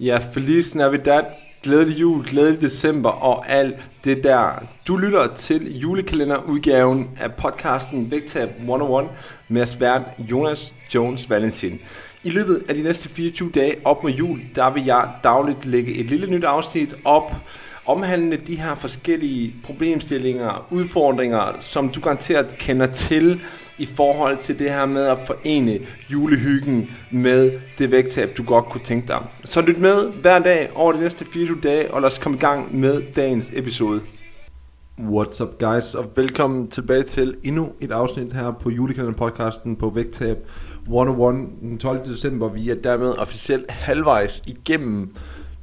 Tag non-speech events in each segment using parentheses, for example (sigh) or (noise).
Ja, Feliz Navidad, glædelig jul, glædelig december og alt det der. Du lytter til julekalenderudgaven af podcasten Vægtab 101 med svært Jonas Jones Valentin. I løbet af de næste 24 dage op mod jul, der vil jeg dagligt lægge et lille nyt afsnit op, omhandlende de her forskellige problemstillinger, udfordringer, som du garanteret kender til i forhold til det her med at forene julehyggen med det vægttab, du godt kunne tænke dig. Så lyt med hver dag over de næste 24 dage, og lad os komme i gang med dagens episode. What's up guys, og velkommen tilbage til endnu et afsnit her på julekalender podcasten på Vægttab 101 den 12. december. Vi er dermed officielt halvvejs igennem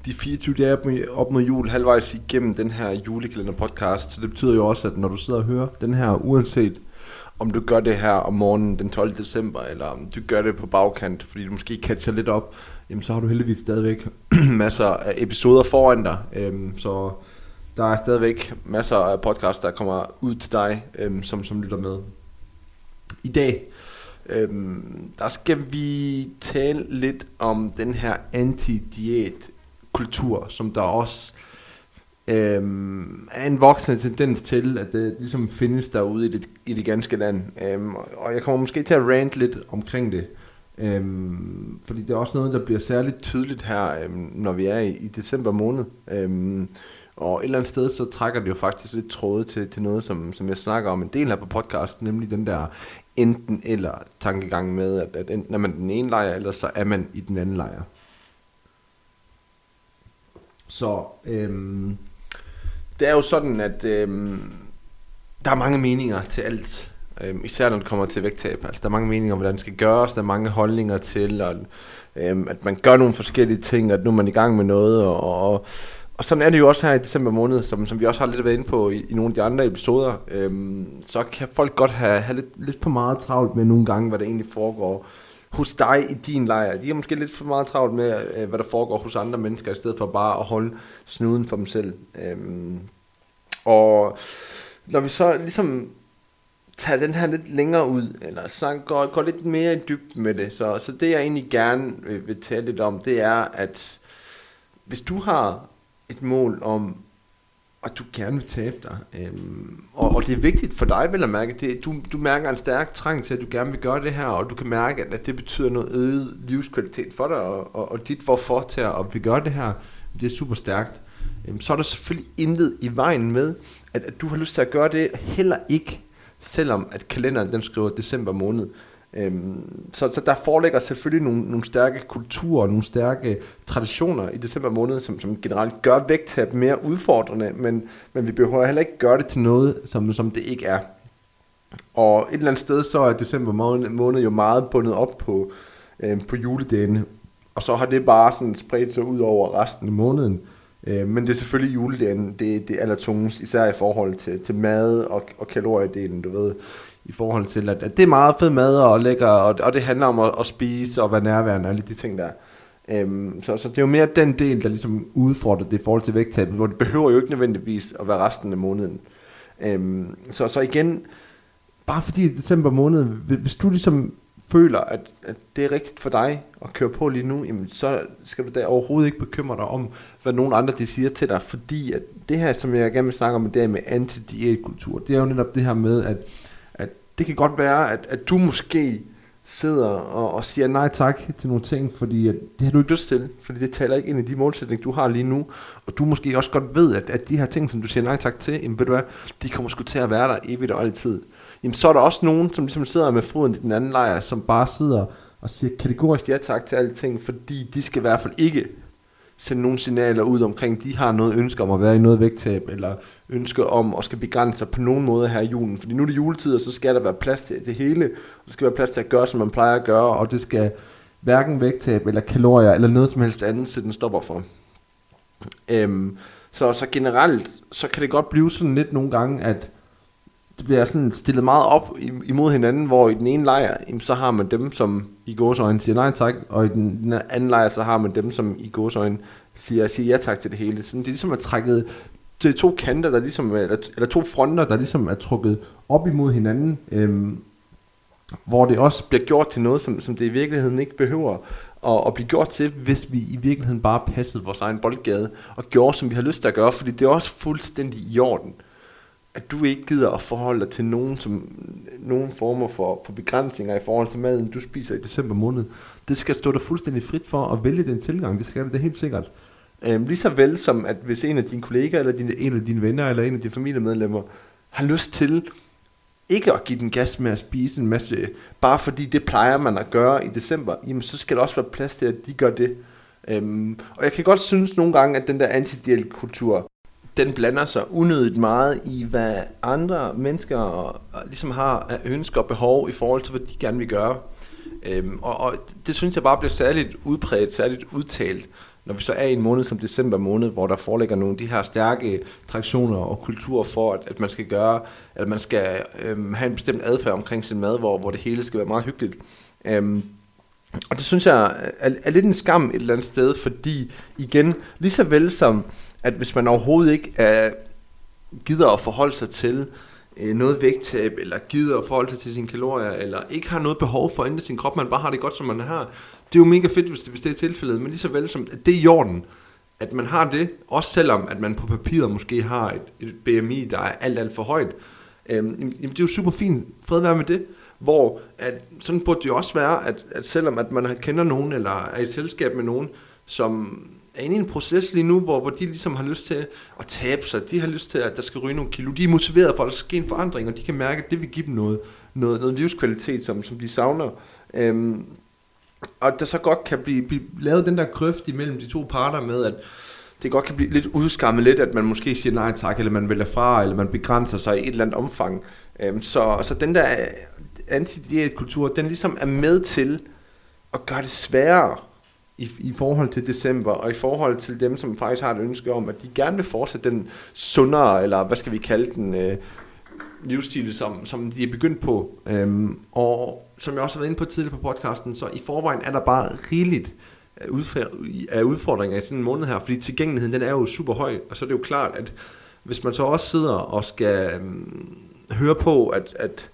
de 24 dage op mod jul, halvvejs igennem den her julekalender podcast. Så det betyder jo også, at når du sidder og hører den her, uanset om du gør det her om morgenen den 12. december, eller om du gør det på bagkant, fordi du måske catcher lidt op, jamen så har du heldigvis stadigvæk (clears throat) masser af episoder foran dig. Øhm, så der er stadigvæk masser af podcasts, der kommer ud til dig, øhm, som, som lytter med. I dag, øhm, der skal vi tale lidt om den her anti-diæt kultur, som der også øhm, er en voksende tendens til, at det ligesom findes derude i det, i det ganske land. Øhm, og jeg kommer måske til at rant lidt omkring det. Øhm, fordi det er også noget, der bliver særligt tydeligt her, øhm, når vi er i, i december måned. Øhm, og et eller andet sted, så trækker det jo faktisk lidt tråde til, til noget, som, som jeg snakker om en del her på podcasten, nemlig den der enten eller tankegang med, at, at enten er man den ene lejr, eller så er man i den anden lejr. Så øhm, det er jo sådan, at øh, der er mange meninger til alt. Øh, især når det kommer til vægttab. Altså, der er mange meninger om, hvordan det skal gøres. Der er mange holdninger til, og, øh, at man gør nogle forskellige ting, at nu er man i gang med noget. Og, og, og sådan er det jo også her i december måned, som, som vi også har lidt været inde på i, i nogle af de andre episoder. Øh, så kan folk godt have, have lidt, lidt for meget travlt med nogle gange, hvad der egentlig foregår hos dig i din lejr. De har måske lidt for meget travlt med, øh, hvad der foregår hos andre mennesker, i stedet for bare at holde snuden for dem selv. Øhm, og når vi så ligesom tager den her lidt længere ud, eller så går, går lidt mere i dybden med det, så, så det jeg egentlig gerne vil, vil tale lidt om, det er, at hvis du har et mål om at du gerne vil tabe dig. Øhm, og, og det er vigtigt for dig, vil at mærke. Det, du, du mærker en stærk trang til, at du gerne vil gøre det her, og du kan mærke, at, det betyder noget øget livskvalitet for dig, og, og, og dit hvorfor til at, at vi gør det her, det er super stærkt jamen, så er der selvfølgelig intet i vejen med, at, at du har lyst til at gøre det, heller ikke, selvom at kalenderen den skriver december måned. Øhm, så, så der foreligger selvfølgelig nogle, nogle stærke kulturer, nogle stærke traditioner i december måned, som, som generelt gør vægttab mere udfordrende, men, men vi behøver heller ikke gøre det til noget, som, som det ikke er. Og et eller andet sted, så er december måned, måned jo meget bundet op på, øhm, på juledagene, og så har det bare sådan spredt sig ud over resten af måneden. Øh, men det er selvfølgelig juledagen, det, det er allertungest, især i forhold til, til mad og, og kaloriedelen, du ved i forhold til, at, at det er meget fed mad og lækker, og, og det handler om at, at spise og være nærværende og alle de ting der. Øhm, så, så det er jo mere den del, der ligesom udfordrer det i forhold til vægttabet, hvor det behøver jo ikke nødvendigvis at være resten af måneden. Øhm, så, så igen, bare fordi i december måned, hvis du ligesom føler, at, at det er rigtigt for dig at køre på lige nu, jamen så skal du da overhovedet ikke bekymre dig om, hvad nogen andre de siger til dig, fordi at det her, som jeg gerne vil snakke om, det er med anti-diætkultur, det er jo netop det her med, at det kan godt være, at, at du måske sidder og, og siger nej tak til nogle ting, fordi at det har du ikke lyst til, fordi det taler ikke ind i de målsætninger, du har lige nu, og du måske også godt ved, at, at de her ting, som du siger nej tak til, jamen ved du hvad, de kommer sgu til at være der evigt og altid. Jamen så er der også nogen, som ligesom sidder med foden i den anden lejr, som bare sidder og siger kategorisk ja tak til alle ting, fordi de skal i hvert fald ikke sende nogle signaler ud omkring, de har noget ønske om at være i noget vægttab, eller ønske om at skal begrænse sig på nogen måde her i julen. Fordi nu er det juletid, og så skal der være plads til det hele, og der skal være plads til at gøre, som man plejer at gøre, og det skal hverken vægttab eller kalorier, eller noget som helst andet, så den stopper for. Øhm, så, så generelt, så kan det godt blive sådan lidt nogle gange, at det bliver sådan stillet meget op imod hinanden, hvor i den ene lejr, så har man dem, som i gåsøjne siger nej tak, og i den anden lejr, så har man dem, som i gåsøjne siger, siger ja tak til det hele. Så det er ligesom at trækket er to kanter, der ligesom, eller, eller to fronter, der ligesom er trukket op imod hinanden, øhm, hvor det også bliver gjort til noget, som, som det i virkeligheden ikke behøver at, at blive gjort til, hvis vi i virkeligheden bare passede vores egen boldgade og gjorde, som vi har lyst til at gøre, fordi det er også fuldstændig i orden, at du ikke gider at forholde dig til nogen, som, nogen former for, for begrænsninger i forhold til maden, du spiser i december måned. Det skal stå dig fuldstændig frit for at vælge den tilgang, det skal det, det er helt sikkert. Øhm, lige så vel som, at hvis en af dine kolleger, eller din, en af dine venner, eller en af dine familiemedlemmer, har lyst til ikke at give den gas med at spise en masse, bare fordi det plejer man at gøre i december, jamen så skal der også være plads til, at de gør det. Øhm, og jeg kan godt synes nogle gange, at den der anti kultur den blander sig unødigt meget i, hvad andre mennesker ligesom har af ønsker og behov i forhold til, hvad de gerne vil gøre. Øhm, og, og det synes jeg bare bliver særligt udbredt, særligt udtalt, når vi så er i en måned som december måned, hvor der foreligger nogle af de her stærke traditioner og kulturer for, at, at man skal gøre, at man skal øhm, have en bestemt adfærd omkring sin mad, hvor, hvor det hele skal være meget hyggeligt. Øhm, og det synes jeg er, er lidt en skam et eller andet sted, fordi igen, lige så vel som, at hvis man overhovedet ikke er, gider at forholde sig til øh, noget vægttab, eller gider at forholde sig til sine kalorier, eller ikke har noget behov for at ændre sin krop, man bare har det godt, som man har, det er jo mega fedt, hvis det, hvis det er tilfældet, men lige så vel som, at det er i orden, at man har det, også selvom at man på papiret måske har et, et BMI, der er alt, alt for højt. øh, jamen, det er jo super fint, fred være med det, hvor at, sådan burde det jo også være, at, at selvom at man kender nogen, eller er i selskab med nogen, som er inde i en proces lige nu, hvor, hvor de ligesom har lyst til at tabe sig, de har lyst til, at der skal ryge nogle kilo, de er motiveret for, at der skal ske en forandring, og de kan mærke, at det vil give dem noget, noget, noget livskvalitet, som, som de savner. Øhm, og der så godt kan blive, blive lavet den der grøft imellem de to parter med, at det godt kan blive lidt udskammet lidt, at man måske siger nej tak, eller man vælger fra, eller man begrænser sig i et eller andet omfang. Øhm, så, så den der anti kultur den ligesom er med til at gøre det sværere i, i forhold til december, og i forhold til dem, som faktisk har et ønske om, at de gerne vil fortsætte den sundere, eller hvad skal vi kalde den, øh, livsstil, som, som de er begyndt på. Øhm, og som jeg også har været inde på tidligere på podcasten, så i forvejen er der bare rigeligt øh, af udfordringer i sådan en måned her, fordi tilgængeligheden den er jo super høj, og så er det jo klart, at hvis man så også sidder og skal øhm, høre på, at, at,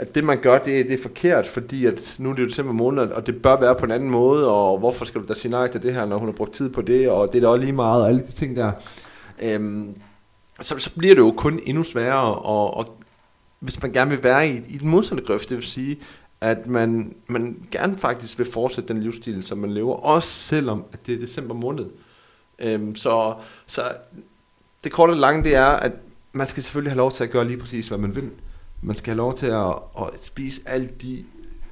at det man gør, det, det er forkert, fordi at nu er det jo december måned, og det bør være på en anden måde, og hvorfor skal du da sige nej til det her, når hun har brugt tid på det, og det er da også lige meget, og alle de ting der. Øhm, så, så bliver det jo kun endnu sværere, og, og hvis man gerne vil være i, i den modsatte grøft, det vil sige, at man, man gerne faktisk vil fortsætte den livsstil, som man lever, også selvom at det er december måned. Øhm, så, så det korte og lange, det er, at man skal selvfølgelig have lov til at gøre lige præcis, hvad man vil. Man skal have lov til at, at spise alt de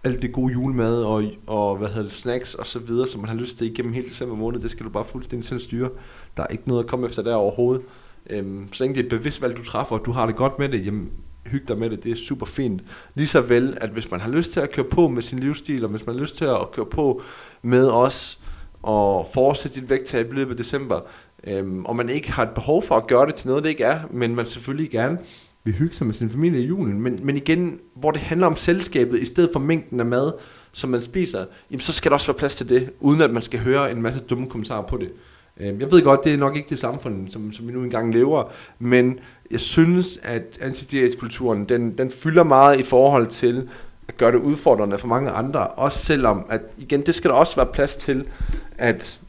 alt det gode julemad og, og hvad hedder det, snacks og så videre, som man har lyst til igennem hele december måned, det skal du bare fuldstændig selv styre. Der er ikke noget at komme efter der overhovedet. Øhm, så længe det er et bevidst valg, du træffer, og du har det godt med det, jamen, hygge dig med det, det er super fint. Lige så vel, at hvis man har lyst til at køre på med sin livsstil, og hvis man har lyst til at køre på med os, og fortsætte dit vægttab i løbet af december, øhm, og man ikke har et behov for at gøre det til noget, det ikke er, men man selvfølgelig gerne vil hygge sig med sin familie i julen. Men, men igen, hvor det handler om selskabet, i stedet for mængden af mad, som man spiser, jamen så skal der også være plads til det, uden at man skal høre en masse dumme kommentarer på det. Øhm, jeg ved godt, det er nok ikke det samfund, som, som vi nu engang lever, men jeg synes, at anti kulturen den, den fylder meget i forhold til at gøre det udfordrende for mange andre, også selvom, at igen, det skal der også være plads til, at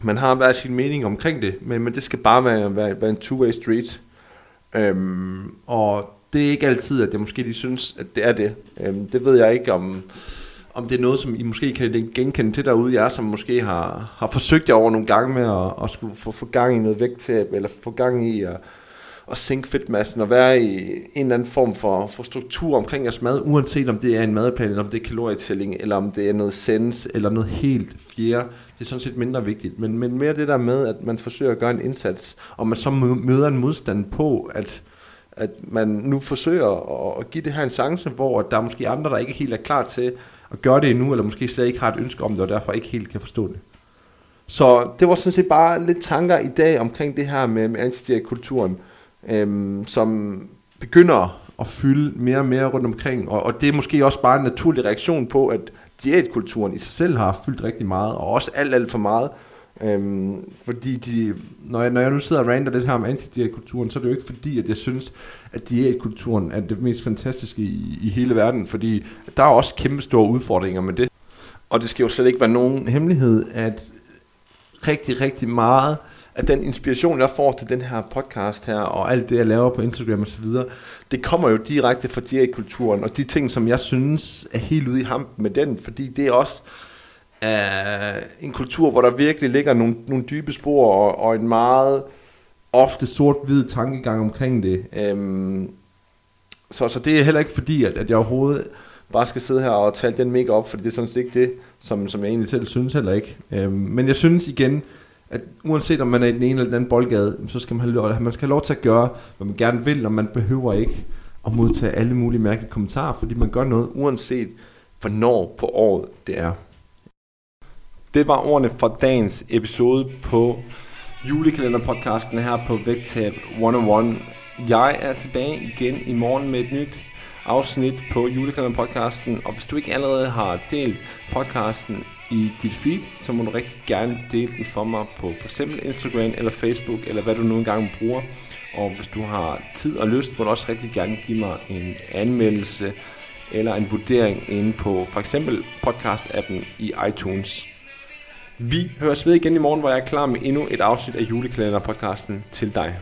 man har hver sin mening omkring det, men, men det skal bare være, være, være en two-way street. Øhm, og det er ikke altid, at jeg måske de synes, at det er det. Øhm, det ved jeg ikke, om, om det er noget, som I måske kan genkende til derude, jer som måske har, har forsøgt jer over nogle gange med at, at skulle få, få gang i noget vægttab, eller få gang i at, at sænke fedtmassen, og være i en eller anden form for, for struktur omkring jeres mad, uanset om det er en madplan, eller om det er kalorietælling, eller om det er noget sens, eller noget helt fjerde. Det er sådan set mindre vigtigt, men, men mere det der med, at man forsøger at gøre en indsats, og man så møder en modstand på, at at man nu forsøger at give det her en chance, hvor der er måske andre, der ikke helt er klar til at gøre det endnu, eller måske slet ikke har et ønske om det, og derfor ikke helt kan forstå det. Så det var sådan set bare lidt tanker i dag omkring det her med, med antidiætkulturen, øhm, som begynder at fylde mere og mere rundt omkring, og, og det er måske også bare en naturlig reaktion på, at diætkulturen i sig selv har fyldt rigtig meget, og også alt, alt for meget, Øhm, fordi de, når, jeg, når jeg nu sidder og rander lidt her om anti-diætkulturen, så er det jo ikke fordi, at jeg synes, at diætkulturen er det mest fantastiske i, i hele verden, fordi der er også kæmpe store udfordringer med det. Og det skal jo slet ikke være nogen hemmelighed, at rigtig, rigtig meget at den inspiration, jeg får til den her podcast her, og alt det, jeg laver på Instagram og så videre, det kommer jo direkte fra GA-kulturen, og de ting, som jeg synes er helt ude i hampen med den, fordi det er også uh, en kultur, hvor der virkelig ligger nogle, nogle dybe spor, og, og en meget ofte sort-hvid tankegang omkring det. Um, så, så det er heller ikke fordi, at, at jeg overhovedet bare skal sidde her og tale den mega op, for det er sådan set ikke det, som, som jeg egentlig selv synes heller ikke. Um, men jeg synes igen, at uanset om man er i den ene eller den anden boldgade, så skal man have lov, man skal have lov til at gøre, hvad man gerne vil, og man behøver ikke at modtage alle mulige mærkelige kommentarer, fordi man gør noget, uanset hvornår på året det er. Det var ordene for dagens episode på julekalenderpodcasten her på Vægtab 101. Jeg er tilbage igen i morgen med et nyt afsnit på julekalenderpodcasten, og hvis du ikke allerede har delt podcasten i dit feed, så må du rigtig gerne dele den for mig på f.eks. Instagram eller Facebook, eller hvad du nu engang bruger. Og hvis du har tid og lyst, må du også rigtig gerne give mig en anmeldelse eller en vurdering inde på for eksempel podcast-appen i iTunes. Vi høres ved igen i morgen, hvor jeg er klar med endnu et afsnit af juleklæder podcasten til dig.